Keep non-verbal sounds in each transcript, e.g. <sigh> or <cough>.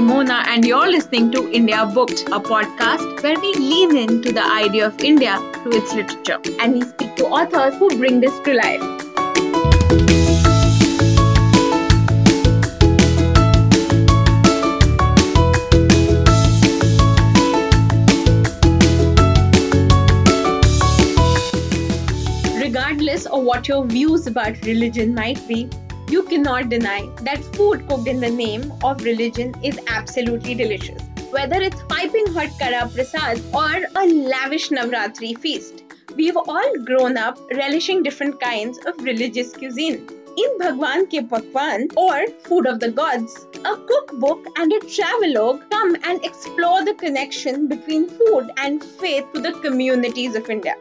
Mona, and you're listening to India Booked, a podcast where we lean into the idea of India through its literature and we speak to authors who bring this to life. Regardless of what your views about religion might be, you cannot deny that food cooked in the name of religion is absolutely delicious. Whether it's piping hot kara prasad or a lavish Navratri feast, we've all grown up relishing different kinds of religious cuisine. In Bhagwan Ke Pakwan or Food of the Gods, a cookbook and a travelogue come and explore the connection between food and faith to the communities of India.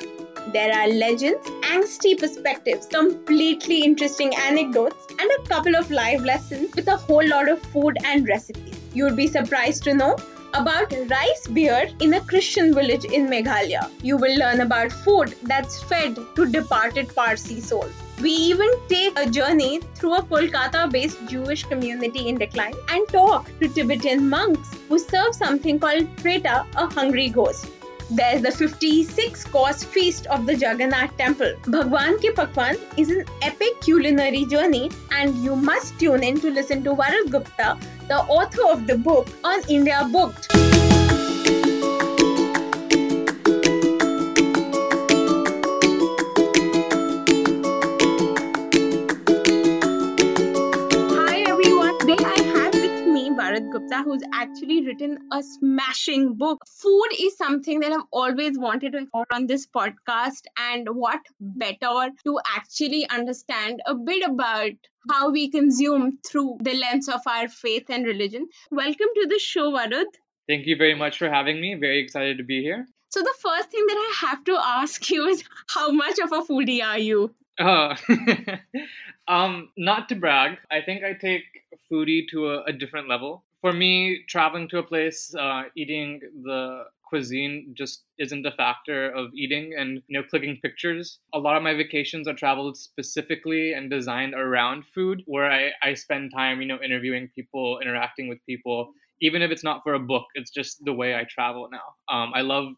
There are legends, angsty perspectives, completely interesting anecdotes, and a couple of live lessons with a whole lot of food and recipes. You'd be surprised to know about rice beer in a Christian village in Meghalaya. You will learn about food that's fed to departed Parsi souls. We even take a journey through a Kolkata based Jewish community in decline and talk to Tibetan monks who serve something called Preta, a hungry ghost. There's the 56 course feast of the Jagannath temple. Bhagwan Ke Pakwan is an epic culinary journey, and you must tune in to listen to Varad Gupta, the author of the book, on India Booked. Gupta, who's actually written a smashing book. Food is something that I've always wanted to explore on this podcast, and what better to actually understand a bit about how we consume through the lens of our faith and religion. Welcome to the show, Varad. Thank you very much for having me. Very excited to be here. So the first thing that I have to ask you is how much of a foodie are you? Uh, <laughs> um, not to brag, I think I take foodie to a, a different level. For me, traveling to a place, uh, eating the cuisine just isn't a factor of eating and you know clicking pictures. A lot of my vacations are traveled specifically and designed around food, where I, I spend time you know interviewing people, interacting with people. Even if it's not for a book, it's just the way I travel now. Um, I love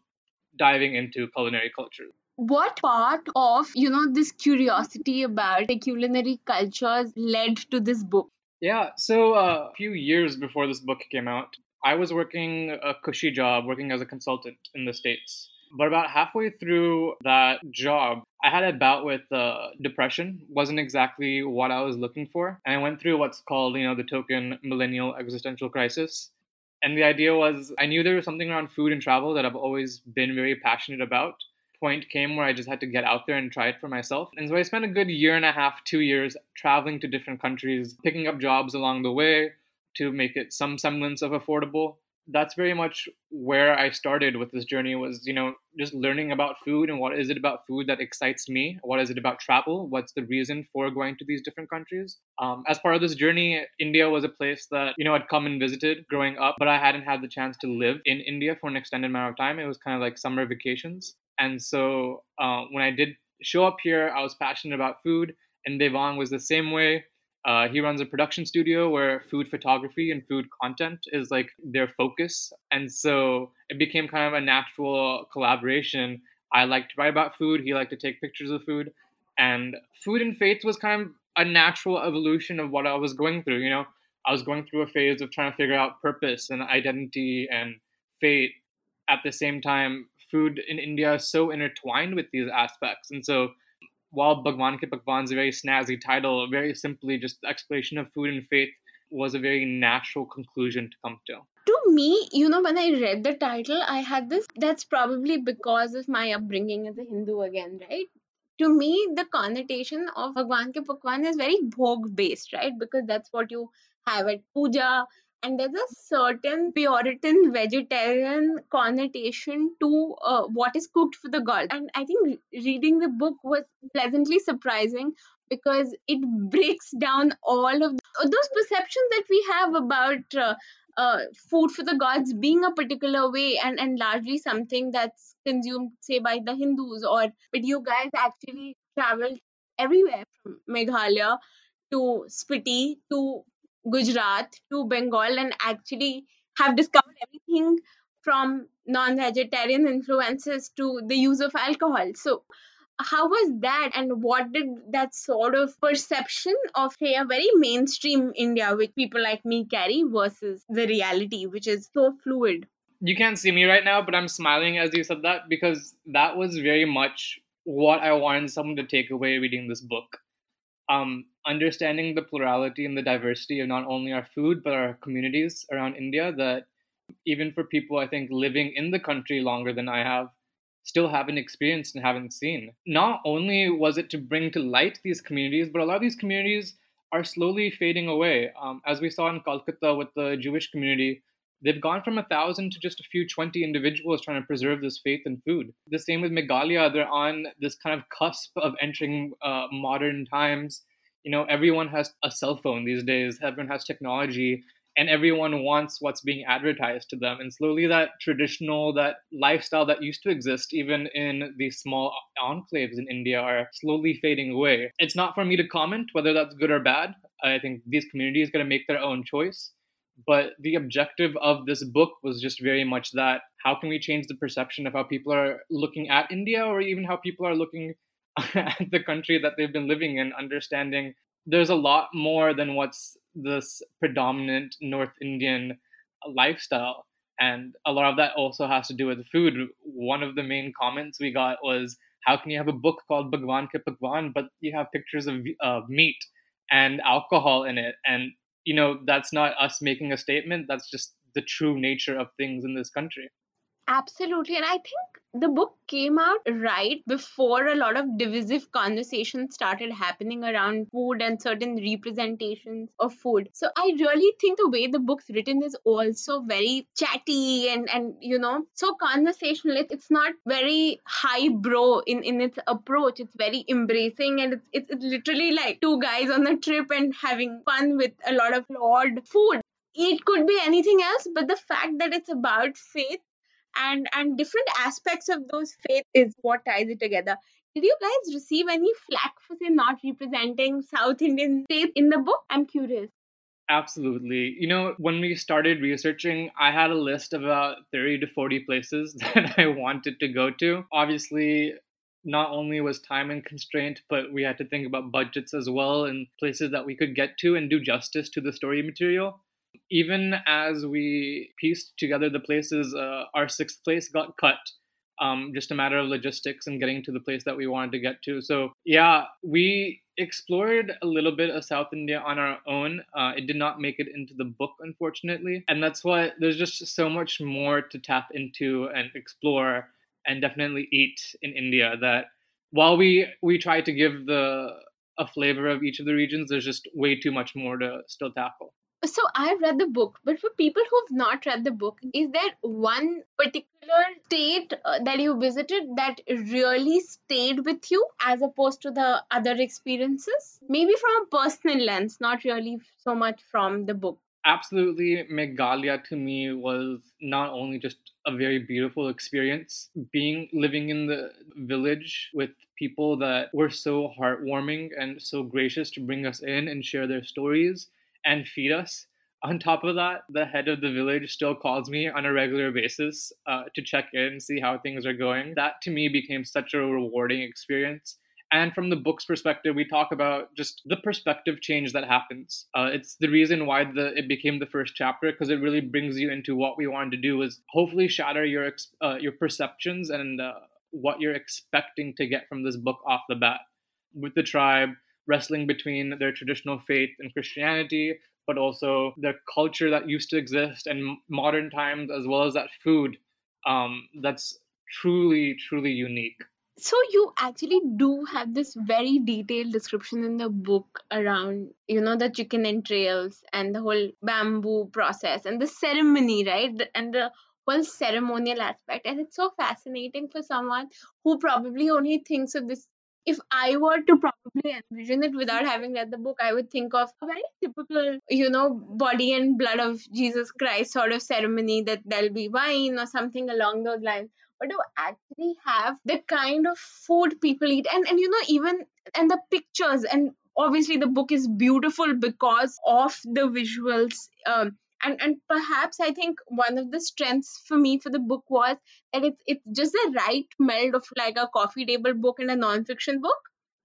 diving into culinary culture. what part of you know this curiosity about the culinary cultures led to this book Yeah, so uh, a few years before this book came out, I was working a cushy job, working as a consultant in the States. But about halfway through that job, I had a bout with uh, depression. wasn't exactly what I was looking for, and I went through what's called, you know, the token millennial existential crisis. And the idea was, I knew there was something around food and travel that I've always been very passionate about. Point came where I just had to get out there and try it for myself. And so I spent a good year and a half, two years traveling to different countries, picking up jobs along the way to make it some semblance of affordable. That's very much where I started with this journey was, you know, just learning about food and what is it about food that excites me? What is it about travel? What's the reason for going to these different countries? Um, as part of this journey, India was a place that, you know, I'd come and visited growing up, but I hadn't had the chance to live in India for an extended amount of time. It was kind of like summer vacations. And so uh, when I did show up here, I was passionate about food, and Devang was the same way. Uh, he runs a production studio where food photography and food content is like their focus. And so it became kind of a natural collaboration. I like to write about food, he liked to take pictures of food. And food and faith was kind of a natural evolution of what I was going through. You know, I was going through a phase of trying to figure out purpose and identity and fate. At the same time, food in India is so intertwined with these aspects. And so while Bhagwan Ke Pakwan is a very snazzy title, very simply just the exploration of food and faith was a very natural conclusion to come to. to me you know when i read the title i had this that's probably because of my upbringing as a hindu again right to me the connotation of bhagwan ke pakwan is very bhog based right because that's what you have at puja and there's a certain puritan vegetarian connotation to uh, what is cooked for the gods and i think reading the book was pleasantly surprising because it breaks down all of those perceptions that we have about uh, uh, food for the gods being a particular way and, and largely something that's consumed, say, by the Hindus, or but you guys actually traveled everywhere from Meghalaya to Spiti to Gujarat to Bengal and actually have discovered everything from non vegetarian influences to the use of alcohol. So, how was that and what did that sort of perception of a very mainstream india which people like me carry versus the reality which is so fluid you can't see me right now but i'm smiling as you said that because that was very much what i wanted someone to take away reading this book um, understanding the plurality and the diversity of not only our food but our communities around india that even for people i think living in the country longer than i have still haven't experienced and haven't seen. Not only was it to bring to light these communities, but a lot of these communities are slowly fading away. Um, as we saw in Calcutta with the Jewish community, they've gone from a thousand to just a few 20 individuals trying to preserve this faith and food. The same with Meghalaya, they're on this kind of cusp of entering uh, modern times. You know, everyone has a cell phone these days, everyone has technology and everyone wants what's being advertised to them. And slowly that traditional that lifestyle that used to exist even in these small enclaves in india are slowly fading away. It's not for me to comment whether that's good or bad. I think these communities going to make their own choice but the objective of this book was just very much that how can we change the perception of how people are looking at india or even how people are looking <laughs> at the country that they've been living in understanding there's a lot more than what's this predominant North Indian lifestyle. And a lot of that also has to do with food. One of the main comments we got was, How can you have a book called Bhagwan Ke Pakwan, but you have pictures of uh, meat and alcohol in it? And, you know, that's not us making a statement, that's just the true nature of things in this country. Absolutely. And I think the book came out right before a lot of divisive conversations started happening around food and certain representations of food. So I really think the way the book's written is also very chatty and and you know so conversational. It's not very highbrow in in its approach. It's very embracing and it's it's, it's literally like two guys on a trip and having fun with a lot of flawed food it could be anything else but the fact that it's about faith and and different aspects of those faith is what ties it together did you guys receive any flack for say not representing south indian faith in the book i'm curious Absolutely. You know, when we started researching, I had a list of about 30 to 40 places <laughs> that I wanted to go to. Obviously, not only was time and constraint, but we had to think about budgets as well and places that we could get to and do justice to the story material even as we pieced together the places, uh, our sixth place got cut. Um, just a matter of logistics and getting to the place that we wanted to get to. So, yeah, we explored a little bit of South India on our own. Uh, it did not make it into the book, unfortunately. And that's why there's just so much more to tap into and explore and definitely eat in India that while we, we try to give the a flavor of each of the regions, there's just way too much more to still tackle so I've read the book, but for people who've not read the book, is there one particular state uh, that you visited that really stayed with you as opposed to the other experiences? Maybe from a personal lens, not really so much from the book. Absolutely, Meghalaya to me was not only just a very beautiful experience, being living in the village with people that were so heartwarming and so gracious to bring us in and share their stories and feed us. On top of that, the head of the village still calls me on a regular basis uh, to check in, see how things are going. That to me became such a rewarding experience. And from the book's perspective, we talk about just the perspective change that happens. Uh, it's the reason why the it became the first chapter because it really brings you into what we wanted to do is hopefully shatter your uh, your perceptions and uh, what you're expecting to get from this book off the bat. With the tribe, wrestling between their traditional faith and Christianity, but also the culture that used to exist in modern times, as well as that food um, that's truly, truly unique. So you actually do have this very detailed description in the book around, you know, the chicken entrails and the whole bamboo process and the ceremony, right? And the whole ceremonial aspect. And it's so fascinating for someone who probably only thinks of this if I were to probably envision it without having read the book, I would think of a very typical, you know, body and blood of Jesus Christ sort of ceremony that there'll be wine or something along those lines. But to actually have the kind of food people eat, and, and you know, even and the pictures and obviously the book is beautiful because of the visuals um, and and perhaps i think one of the strengths for me for the book was that it's it's just the right meld of like a coffee table book and a non-fiction book.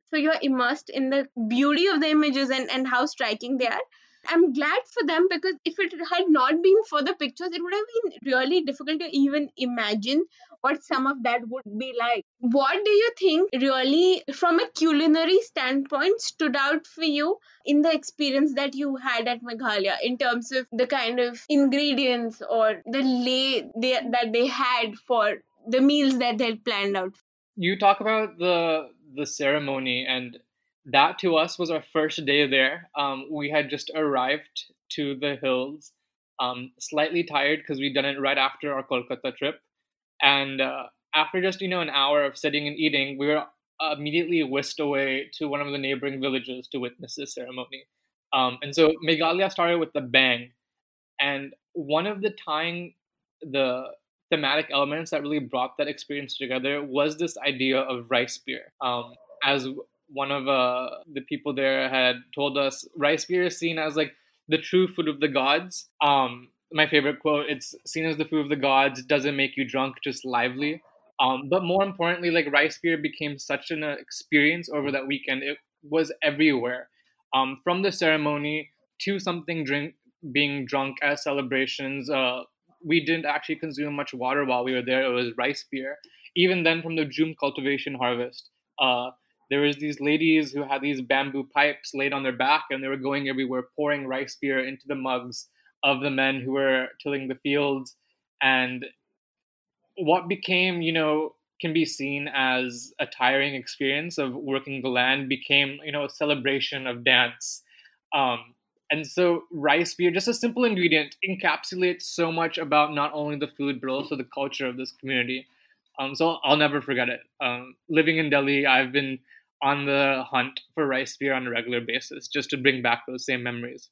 So you're immersed in the beauty of the images and and how striking they are. I'm glad for them because if it had not been for the pictures, it would have been really difficult to even imagine what some of that would be like. What do you think really, from a culinary standpoint, stood out for you in the experience that you had at Meghalaya in terms of the kind of ingredients or the lay they, that they had for the meals that they'd planned out? You talk about the the ceremony and that to us was our first day there. Um, we had just arrived to the hills, um, slightly tired because we'd done it right after our Kolkata trip. And uh, after just, you know, an hour of sitting and eating, we were immediately whisked away to one of the neighboring villages to witness this ceremony. Um, and so Meghalaya started with the bang. And one of the tying, the thematic elements that really brought that experience together was this idea of rice beer. Um, as one of uh, the people there had told us rice beer is seen as like the true food of the gods. Um, my favorite quote: "It's seen as the food of the gods. Doesn't make you drunk, just lively." Um, but more importantly, like rice beer became such an uh, experience over that weekend. It was everywhere, um, from the ceremony to something drink being drunk as celebrations. Uh, we didn't actually consume much water while we were there. It was rice beer. Even then, from the Jhum cultivation harvest, uh, there was these ladies who had these bamboo pipes laid on their back and they were going everywhere pouring rice beer into the mugs of the men who were tilling the fields and what became you know can be seen as a tiring experience of working the land became you know a celebration of dance um, and so rice beer just a simple ingredient encapsulates so much about not only the food but also the culture of this community um, so I'll never forget it. Um, living in Delhi, I've been on the hunt for rice beer on a regular basis just to bring back those same memories.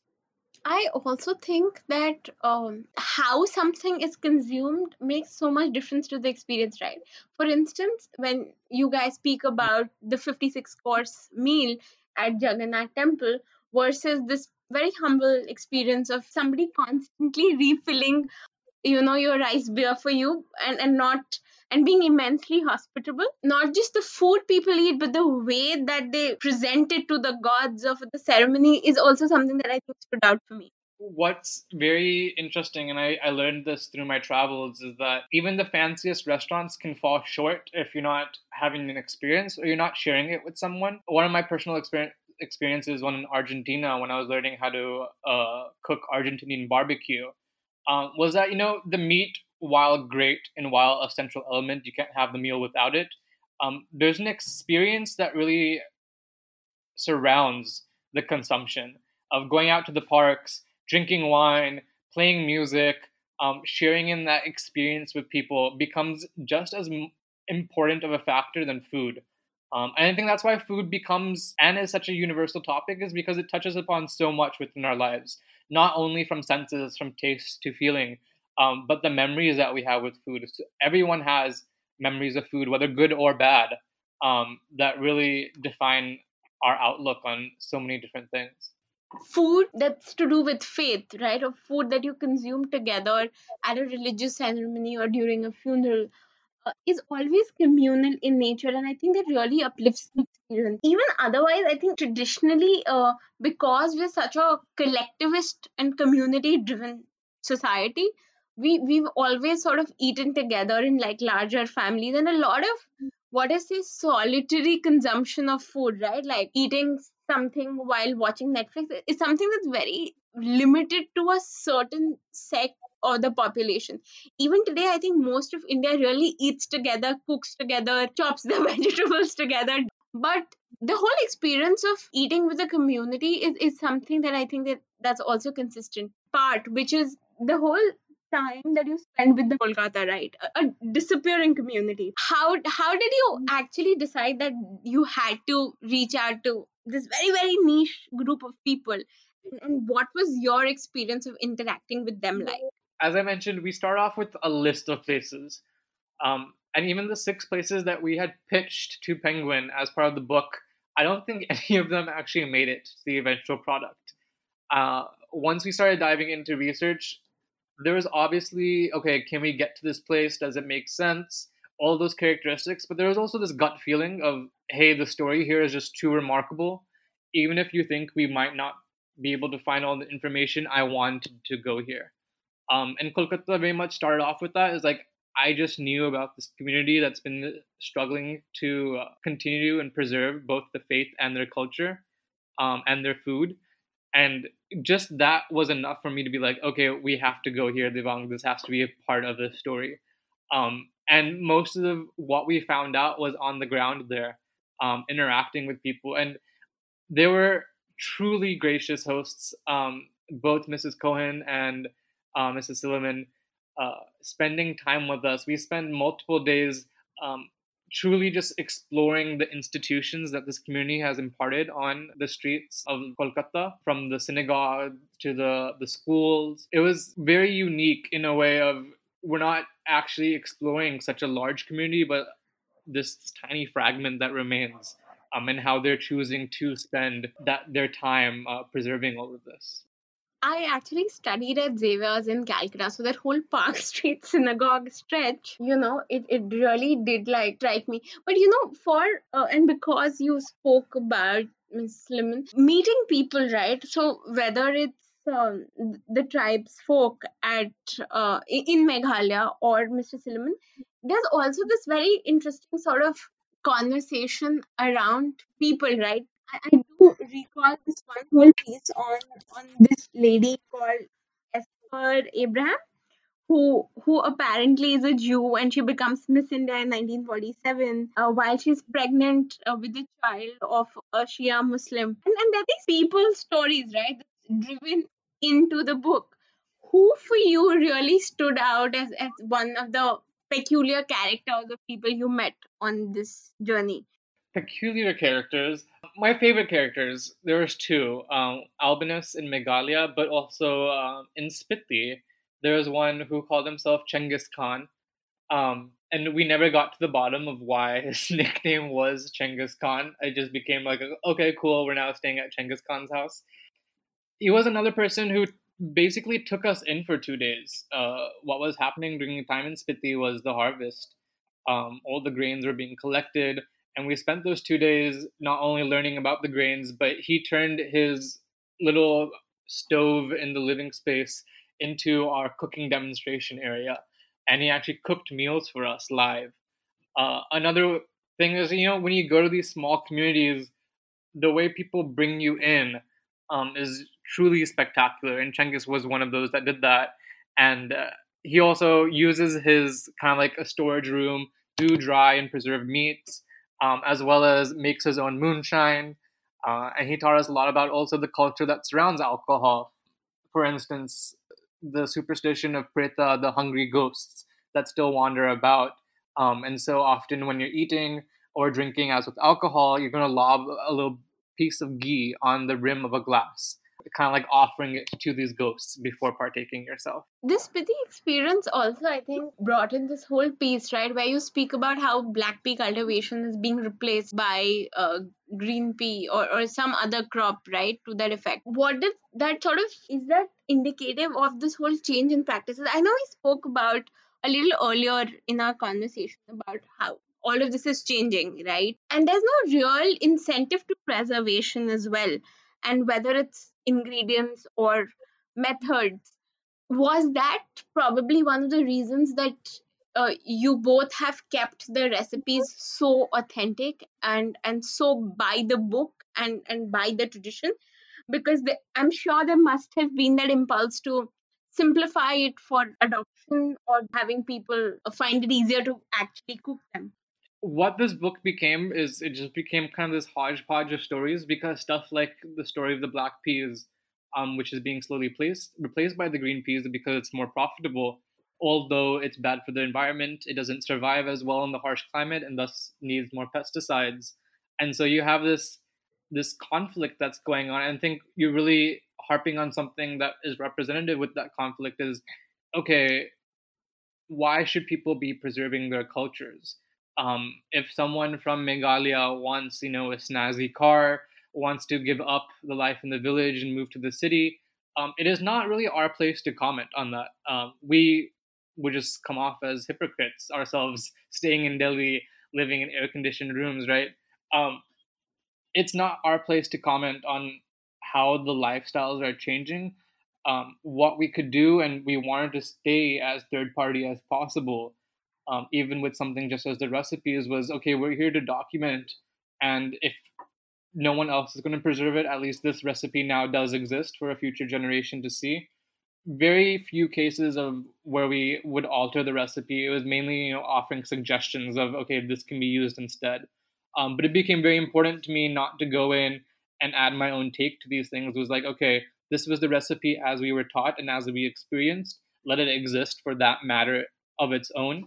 I also think that um, how something is consumed makes so much difference to the experience, right? For instance, when you guys speak about the 56 course meal at Jagannath Temple versus this very humble experience of somebody constantly refilling you know your rice beer for you and and not and being immensely hospitable. Not just the food people eat but the way that they present it to the gods of the ceremony is also something that i think stood out for me. What's very interesting and I, I learned this through my travels is that even the fanciest restaurants can fall short if you're not having an experience or you're not sharing it with someone. One of my personal experience experiences one in argentina when i was learning how to uh, cook argentinian barbecue um, was that you know the meat, while great and while a central element, you can't have the meal without it. Um, there's an experience that really surrounds the consumption of going out to the parks, drinking wine, playing music, um, sharing in that experience with people becomes just as important of a factor than food. Um, and I think that's why food becomes and is such a universal topic, is because it touches upon so much within our lives not only from senses, from taste to feeling, um, but the memories that we have with food. So everyone has memories of food, whether good or bad, um, that really define our outlook on so many different things. Food that's to do with faith, right? Or food that you consume together at a religious ceremony or during a funeral uh, is always communal in nature and i think that really uplifts the even otherwise i think traditionally uh, because we're such a collectivist and community driven society we we've always sort of eaten together in like larger families and a lot of what is this solitary consumption of food right? Like eating something while watching netflix is something that's very limited to a certain sect or the population. Even today, I think most of India really eats together, cooks together, <laughs> chops the <laughs> vegetables together. But the whole experience of eating with the community is, is something that I think that that's also consistent part, which is the whole time that you spend with the Kolkata, right? A, a, disappearing community. How how did you mm. actually decide that you had to reach out to this very very niche group of people, and what was your experience of interacting with them like? As I mentioned, we start off with a list of places. Um, and even the six places that we had pitched to Penguin as part of the book I don't think <laughs> any of them actually made it to the eventual product. Uh, once we started diving into research, there was obviously okay, can we get to this place? Does it make sense? All those characteristics, but there was also this gut feeling of hey, the story here is just too remarkable. Even if you think we might not be able to find all the information, I want to go here. Um, and Kolkata very much started off with that. Is like I just knew about this community that's been struggling to uh, continue and preserve both the faith and their culture um, and their food. And just that was enough for me to be like, okay, we have to go here, Devang. This has to be a part of the story. Um, and most of what we found out was on the ground there, um, interacting with people. And they were truly gracious hosts, um, both Mrs. Cohen and uh, Mrs. Silliman uh, spending time with us. We spent multiple days um, truly just exploring the institutions that this community has imparted on the streets of Kolkata, from the synagogue to the, the schools. It was very unique in a way of we're not actually exploring such a large community, but this tiny fragment that remains. Um, and how they're choosing to spend that their time uh, preserving all of this. I actually studied at Xavier's in Calcutta, so that whole Park <laughs> Street synagogue stretch, you know, it, it really did like strike me. But you know, for uh, and because you spoke about Lemon meeting people, right? So whether it's um, the tribes folk at uh, in Meghalaya or Mr. Silliman, there's also this very interesting sort of conversation around people, right? I, I recall this one whole piece on on this lady called Esther Abraham, who who apparently is a Jew and she becomes Miss India in 1947 uh, while she's pregnant uh, with a child of a Shia Muslim. And, and there are these people stories, right, driven into the book. Who for you really stood out as, as one of the peculiar characters of people you met on this journey? Peculiar characters my favorite characters, there was two, um, Albinus in Meghalaya, but also um, in Spiti, there was one who called himself Chengiz Khan. Um, and we never got to the bottom of why <laughs> his nickname was Chengiz Khan. It just became like, okay, cool, we're now staying at Chengiz Khan's house. He was another person who basically took us in for two days. Uh, what was happening during the time in Spiti was the harvest. Um, all the grains were being collected and we spent those two days not only learning about the grains, but he turned his little stove in the living space into our cooking demonstration area, and he actually cooked meals for us live. Uh, another thing is, you know, when you go to these small communities, the way people bring you in um, is truly spectacular, and Chengiz was one of those that did that. And uh, he also uses his kind of like a storage room to dry and preserve meats um, as well as makes his own moonshine. Uh, and he taught us a lot about also the culture that surrounds alcohol. For instance, the superstition of Preta, the hungry ghosts that still wander about. Um, and so often when you're eating or drinking, as with alcohol, you're going to lob a little piece of ghee on the rim of a glass kind of like offering it to these ghosts before partaking yourself. This Spiti experience also, I think, brought in this whole piece, right, where you speak about how black pea cultivation is being replaced by uh, green pea or, or some other crop, right, to that effect. What did that sort of is that indicative of this whole change in practices? I know we spoke about a little earlier in our conversation about how all of this is changing, right? And there's no real incentive to preservation as well. And whether it's ingredients or methods was that probably one of the reasons that uh, you both have kept the recipes so authentic and and so by the book and and by the tradition? Because the, i'm sure there must have been that impulse to simplify it for adoption or having people find it easier to actually cook them what this book became is it just became kind of this hodgepodge of stories because stuff like the story of the black peas, um, which is being slowly placed, replaced by the green peas because it's more profitable. Although it's bad for the environment, it doesn't survive as well in the harsh climate and thus needs more pesticides. And so you have this this conflict that's going on. And I think you're really harping on something that is representative with that conflict is okay, why should people be preserving their cultures? Um, if someone from Meghalaya wants, you know, a snazzy car, wants to give up the life in the village and move to the city, um, it is not really our place to comment on that. Um, we would just come off as hypocrites ourselves, <laughs> staying in Delhi, living in air-conditioned rooms, right? Um, it's not our place to comment on how the lifestyles are changing. Um, what we could do, and we wanted to stay as third party as possible, um, even with something just as the recipes was okay. We're here to document, and if no one else is going to preserve it, at least this recipe now does exist for a future generation to see. Very few cases of where we would alter the recipe. It was mainly you know offering suggestions of okay, this can be used instead. Um, but it became very important to me not to go in and add my own take to these things. It was like, okay, this was the recipe as we were taught and as we experienced. Let it exist for that matter of its own.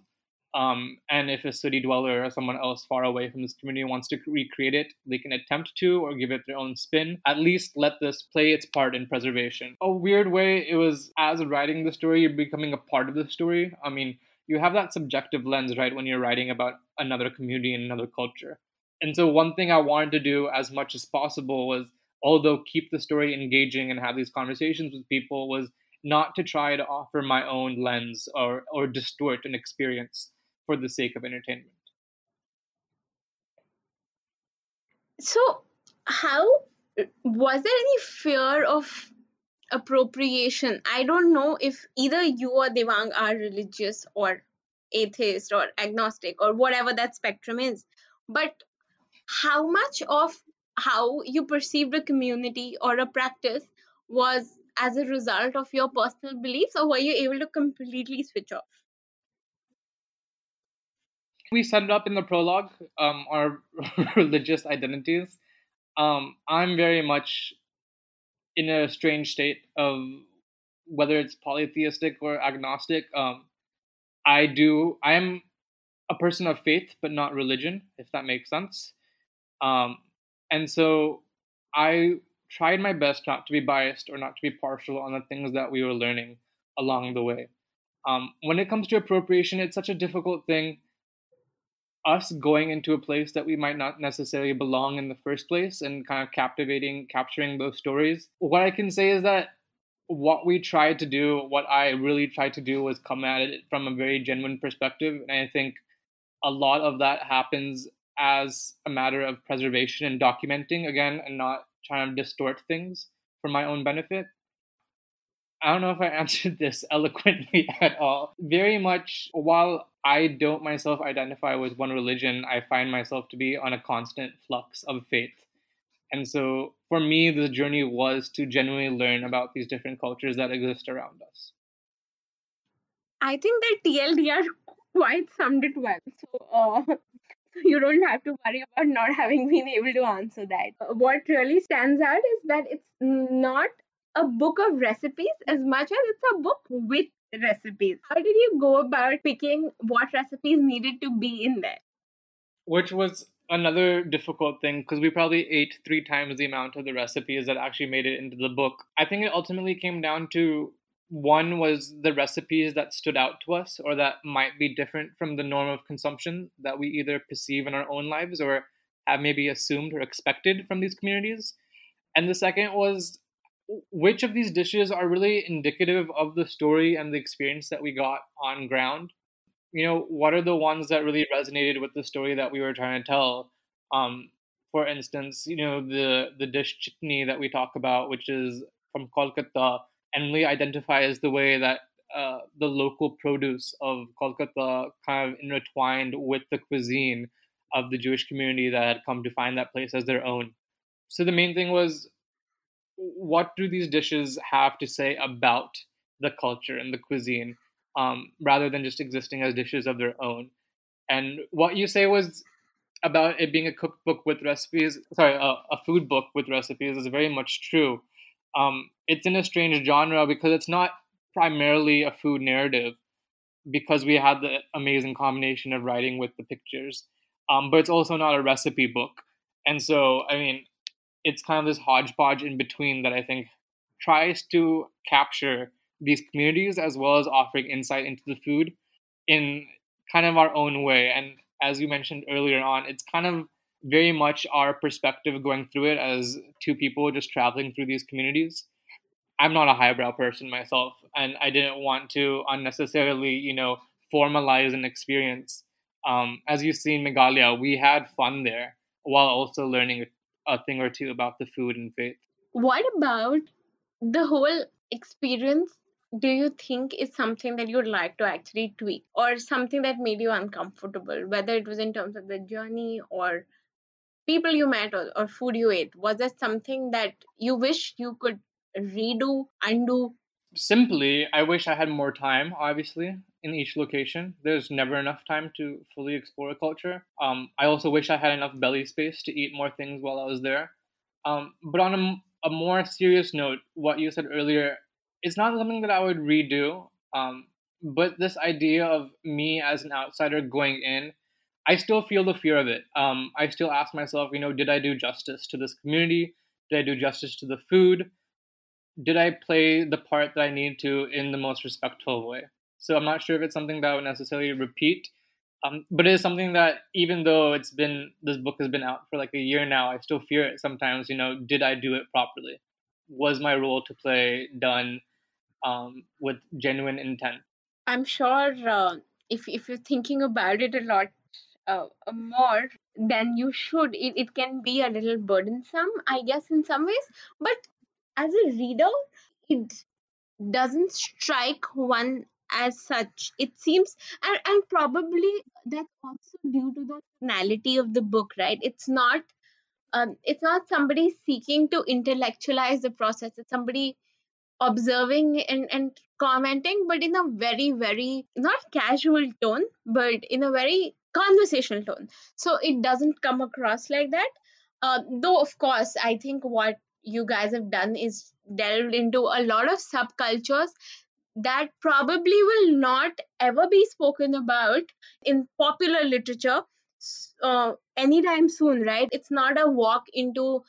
Um, and if a city dweller or someone else far away from this community wants to recreate it, they can attempt to or give it their own spin. At least let this play its part in preservation. A weird way, it was as writing the story, you're becoming a part of the story. I mean, you have that subjective lens, right, when you're writing about another community and another culture. And so, one thing I wanted to do as much as possible was, although keep the story engaging and have these conversations with people, was not to try to offer my own lens or, or distort an experience for the sake of entertainment. So, how uh, was there any fear of appropriation? I don't know if either you or Devang are religious or atheist or agnostic or whatever that spectrum is, but how much of how you perceived a community or a practice was as a result of your personal beliefs or were you able to completely switch off we set it up in the prologue um, our <laughs> religious identities um, i'm very much in a strange state of whether it's polytheistic or agnostic um, i do i am a person of faith but not religion if that makes sense um, and so I tried my best not to be biased or not to be partial on the things that we were learning along the way. Um, when it comes to appropriation, it's such a difficult thing. Us going into a place that we might not necessarily belong in the first place and kind of captivating, capturing those stories. What I can say is that what we tried to do, what I really tried to do was come at it from a very genuine perspective. And I think a lot of that happens as a matter of preservation and documenting again and not trying to distort things for my own benefit. I don't know if I <laughs> answered this eloquently <laughs> at all. Very much, while I don't myself identify with one religion, I find myself to be on a constant flux of faith. And so for me, the journey was to genuinely learn about these different cultures that exist around us. I think that TLDR <laughs> quite summed it well. So, uh, you don't have to worry about not having been able to answer that. Uh, what really stands out is that it's not a book of recipes as much as it's a book with recipes. How did you go about picking what recipes needed to be in there? Which was another difficult thing because we probably ate three times the amount of the recipes that actually made it into the book. I think it ultimately came down to one was the recipes that stood out to us or that might be different from the norm of consumption that we either perceive in our own lives or have maybe assumed or expected from these communities. And the second was which of these dishes are really indicative of the story and the experience that we got on ground. You know, what are the ones that really resonated with the story that we were trying to tell? Um, for instance, you know, the the dish chutney that we talk about, which is from Kolkata, and really identify as the way that uh, the local produce of Kolkata kind of intertwined with the cuisine of the Jewish community that had come to find that place as their own. So the main thing was what do these dishes have to say about the culture and the cuisine um, rather than just existing as dishes of their own? And what you say was about it being a cookbook with recipes, sorry, a, a food book with recipes is very much true um, it's in a strange genre because it's not primarily a food narrative because we had the amazing combination of writing with the pictures um, but it's also not a recipe book and so i mean it's kind of this hodgepodge in between that i think tries to capture these communities as well as offering insight into the food in kind of our own way and as you mentioned earlier on, it's kind of very much our perspective going through it as two people just traveling through these communities. I'm not a highbrow person myself, and I didn't want to unnecessarily, you know, formalize an experience. Um, as you see in Meghalaya, we had fun there while also learning a thing or two about the food and faith. What about the whole experience? Do you think is something that you'd like to actually tweak, or something that made you uncomfortable, whether it was in terms of the journey or people you met or, or food you ate? Was there something that you wish you could redo, undo? Simply, I wish I had more time, obviously, in each location. There's never enough time to fully explore a culture. Um, I also wish I had enough belly space to eat more things while I was there. Um, but on a, a, more serious note, what you said earlier, it's not something that I would redo. Um, but this idea of me as an outsider going in I still feel the fear of it. Um, I still ask myself, you know, did I do justice to this community? Did I do justice to the food? Did I play the part that I need to in the most respectful way? So I'm not sure if it's something that I would necessarily repeat, um, but it is something that even though it's been this book has been out for like a year now, I still fear it sometimes. You know, did I do it properly? Was my role to play done um, with genuine intent? I'm sure uh, if if you're thinking about it a lot, uh, more than you should it, it can be a little burdensome i guess in some ways but as a reader it doesn't strike one as such it seems and, and probably that's also due to the finality of the book right? It's not um, it's not somebody seeking to intellectualize the process. It's somebody observing and, and commenting but in a very very not casual tone but in a very conversational tone. So it doesn't come across like that. Uh, though of course i think what you guys have done is delved into a lot of subcultures that probably will not ever be spoken about in popular literature uh, anytime soon right? It's not a walk into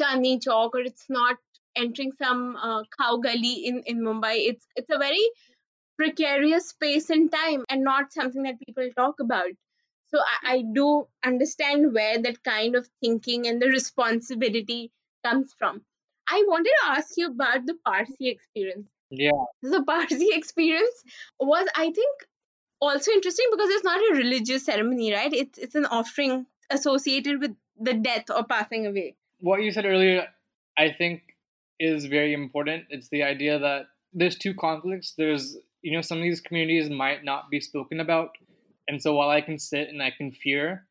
Chandni Chowk or it's not entering some uh, cow gully in in mumbai. It's it's a very precarious space and time and not something that people talk about. So I, I do understand where that kind of thinking and the responsibility comes from. I wanted to ask you about the parsi experience yeah. The parsi experience was i think also interesting because it's not a religious ceremony right? It's it's an offering associated with the death or passing away. What you said earlier i think is very important. It's the idea that there's two conflicts. There's you know some of these communities might not be spoken about. And so while I can sit and I can fear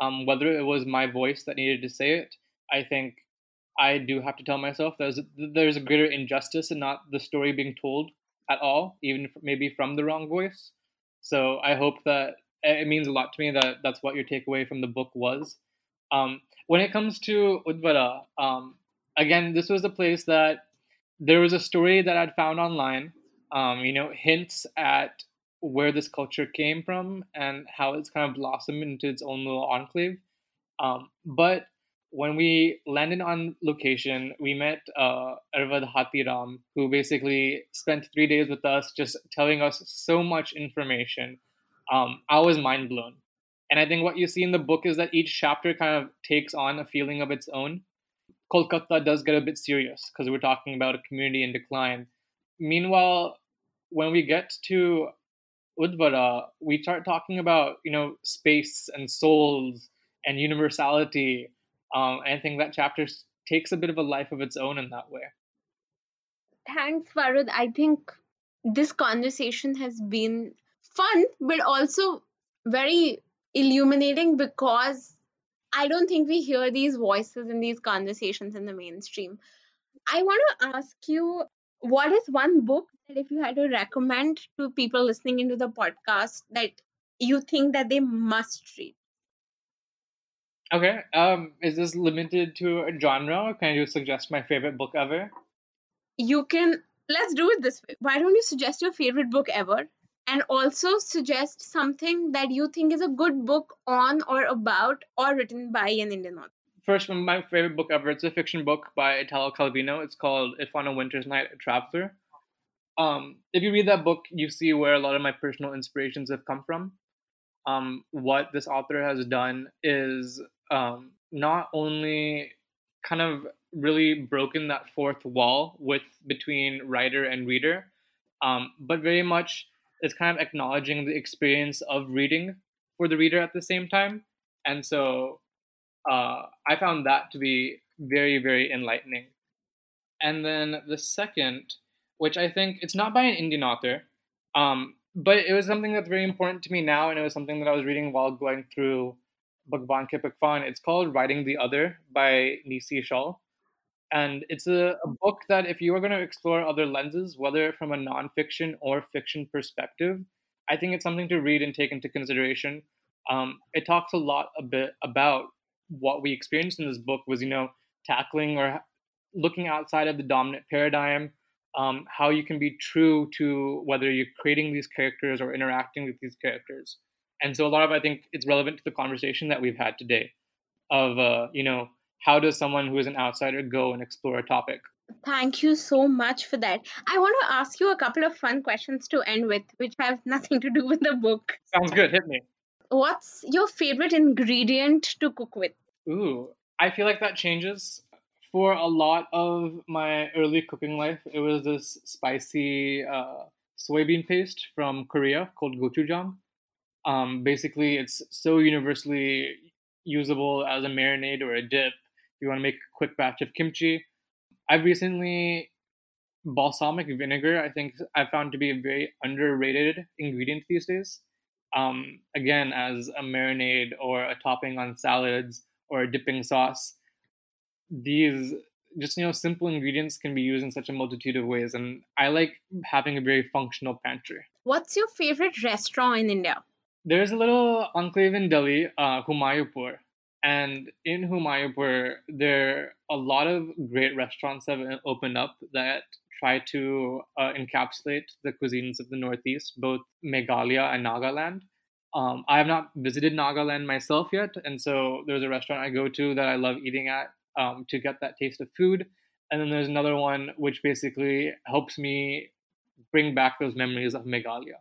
um, whether it was my voice that needed to say it, I think I do have to tell myself there's there's a greater injustice in not the story being told at all, even maybe from the wrong voice. So I hope that it means a lot to me that that's what your takeaway from the book was. Um, when it comes to Udvada, um, again, this was a place that there was a story that I'd found online. Um, you know, hints at where this culture came from and how it's kind of blossomed into its own little enclave. Um, but when we landed on location, we met uh, Arvad Hatiram, who basically spent three days with us, just telling us so much information. Um, I was mind blown. And I think what you see in the book is that each chapter kind of takes on a feeling of its own. Kolkata does get a bit serious because we're talking about a community in decline. Meanwhile, when we get to Udvada, we start talking about you know space and souls and universality. Um, I think that chapter takes a bit of a life of its own in that way. Thanks, Varad. I think this conversation has been fun, but also very illuminating because I don't think we hear these voices in these conversations in the mainstream. I want to ask you what is one book that if you had to recommend to people listening into the podcast that you think that they must read? Okay. Um, is this limited to a genre, or can you suggest my favorite book ever? You can. Let's do it this way. Why don't you suggest your favorite book ever, and also suggest something that you think is a good book on or about or written by an Indian author? First, my favorite book ever. It's a fiction book by Italo Calvino. It's called "If on a Winter's Night a Traveler." um, if you read that book, you see where a lot of my personal inspirations have come from. um, what this author has done is um, not only kind of really broken that fourth wall with between writer and reader, um, but very much is kind of acknowledging the experience of reading for the reader at the same time. And so uh, I found that to be very, very enlightening. And then the second, which I think it's not by an Indian author, um, but it was something that's very important to me now, and it was something that I was reading while going through Bhagwan Ke Pakwan. It's called Writing the Other by Nisi Shawl. And it's a, a book that, if you are going to explore other lenses, whether from a nonfiction or fiction perspective, I think it's something to read and take into consideration. Um, it talks a lot a bit about what we experienced in this book was, you know, tackling or looking outside of the dominant paradigm, um, how you can be true to whether you're creating these characters or interacting with these characters. And so a lot of I think it's relevant to the conversation that we've had today of uh, you know how does someone who is an outsider go and explore a topic? Thank you so much for that. I want to ask you a couple of fun questions to end with, which have nothing to do with the book. Sounds good. Hit me. What's your favorite ingredient to cook with? Ooh, I feel like that changes. For a lot of my early cooking life, it was this spicy uh, soybean paste from Korea called gochujang. Um, basically, it's so universally usable as a marinade or a dip if you want to make a quick batch of kimchi. I've recently balsamic vinegar. I think I found to be a very underrated ingredient these days. Um, again, as a marinade or a topping on salads or a dipping sauce, these just you know simple ingredients can be used in such a multitude of ways, and I like having a very functional pantry. What's your favorite restaurant in India? There's a little enclave in Delhi, uh, Humayunpur, and in Humayunpur, there are a lot of great restaurants have opened up that try to uh, encapsulate the cuisines of the Northeast, both Meghalaya and Nagaland. Um, I have not visited Nagaland myself yet, and so there's a restaurant I go to that I love eating at um, to get that taste of food. And then there's another one which basically helps me bring back those memories of Meghalaya.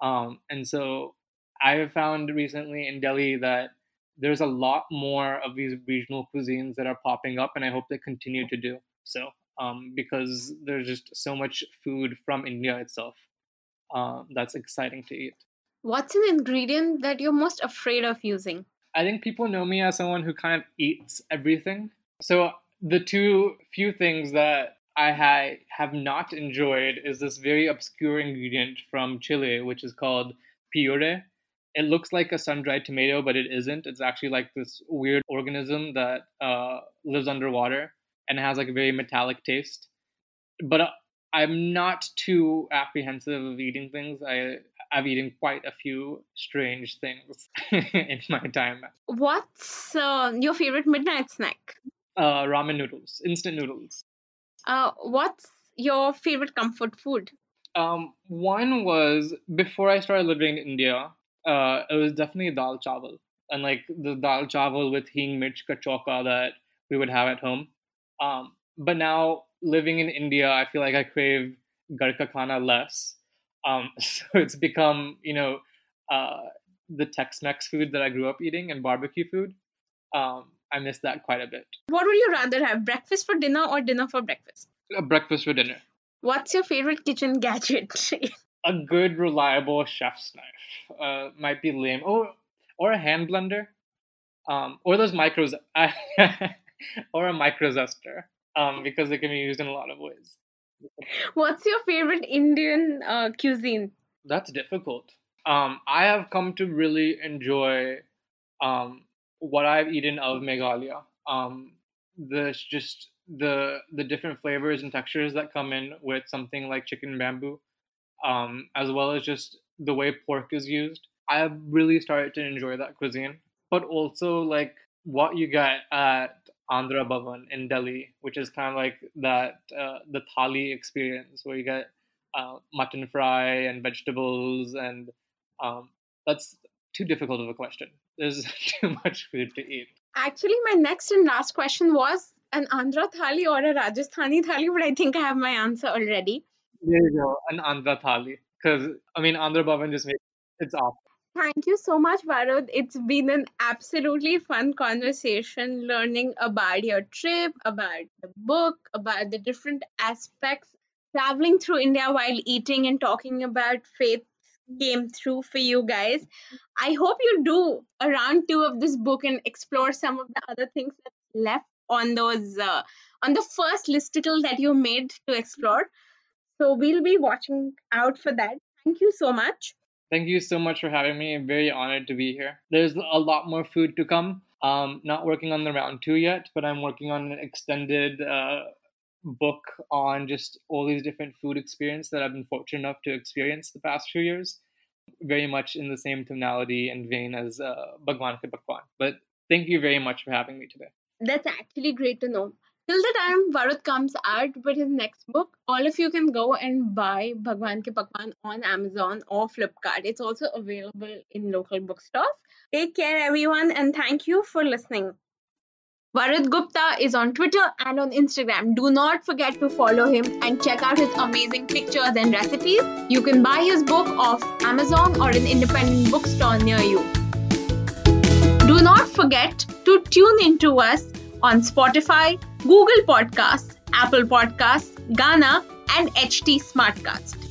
Um, and so I have found recently in Delhi that there's a lot more of these regional cuisines that are popping up, and I hope they continue to do so um, because there's just so much food from India itself uh, that's exciting to eat. What's an ingredient that you're most afraid of using? I think people know me as someone who kind of eats everything. So the two few things that I ha- have not enjoyed is this very obscure ingredient from Chile, which is called piure, it looks like a sun-dried tomato, but it isn't. It's actually like this weird organism that uh, lives underwater and has like a very metallic taste. But uh, I'm not too apprehensive of eating things. I I've eaten quite a few strange things <laughs> in my time. What's uh, your favorite midnight snack? Uh, ramen noodles, instant noodles. Uh, what's your favorite comfort food? Um, one was before I started living in India uh, it was definitely dal chawal and like the dal chawal with hing mirch ka that we would have at home. Um, but now living in India, I feel like I crave garka khana less. Um, <laughs> so it's become you know uh, the Tex-Mex food that I grew up eating and barbecue food. Um, I miss that quite a bit. What would you rather have, breakfast for dinner or dinner for breakfast? A breakfast for dinner. What's your favorite kitchen gadget? <laughs> a good, reliable chef's knife. Uh, might be lame. Or or a hand blender. Um, or those micros, <laughs> or a micro zester, um, because they can be used in a lot of ways. What's your favorite Indian uh, cuisine? That's difficult. Um, I have come to really enjoy um, what I've eaten of Meghalaya. Um, the just the the different flavors and textures that come in with something like chicken bamboo um, as well as just the way pork is used. I have really started to enjoy that cuisine, but also like what you get at Andhra Bhavan in Delhi, which is kind of like that uh, the thali experience where you get uh, mutton fry and vegetables, and um, that's too difficult of a question. There's <laughs> too much food to eat. Actually, my next and last question was an Andhra thali or a Rajasthani thali, but I think I have my answer already. There you go, an Andhra thali. Because I mean, Andhra Bhavan just makes it's awesome. Thank you so much, Varad. It's been an absolutely fun conversation learning about your trip, about the book, about the different aspects. Traveling through India while eating and talking about faith came through for you guys. I hope you do a round two of this book and explore some of the other things that's left on those uh, on the first listicle that you made to explore. So we'll be watching out for that. Thank you so much. Thank you so much for having me. I'm very honored to be here. There's a lot more food to come. Um, not working on the round two yet, but I'm working on an extended uh, book on just all these different food experience that I've been fortunate enough to experience the past few years. Very much in the same tonality and vein as uh, Bhagwan Ke Pakwan. But thank you very much for having me today. That's actually great to know till the time Varad comes out with his next book, all of you can go and buy Bhagwan Ke Pakwan on Amazon or Flipkart. It's also available in local bookstores. Take care, everyone, and thank you for listening. Varad Gupta is on Twitter and on Instagram. Do not forget to follow him and check out his amazing pictures and recipes. You can buy his book off Amazon or an independent bookstore near you. Do not forget to tune in to us on Spotify, Google Podcasts, Apple Podcasts, Gaana, and HT Smartcast.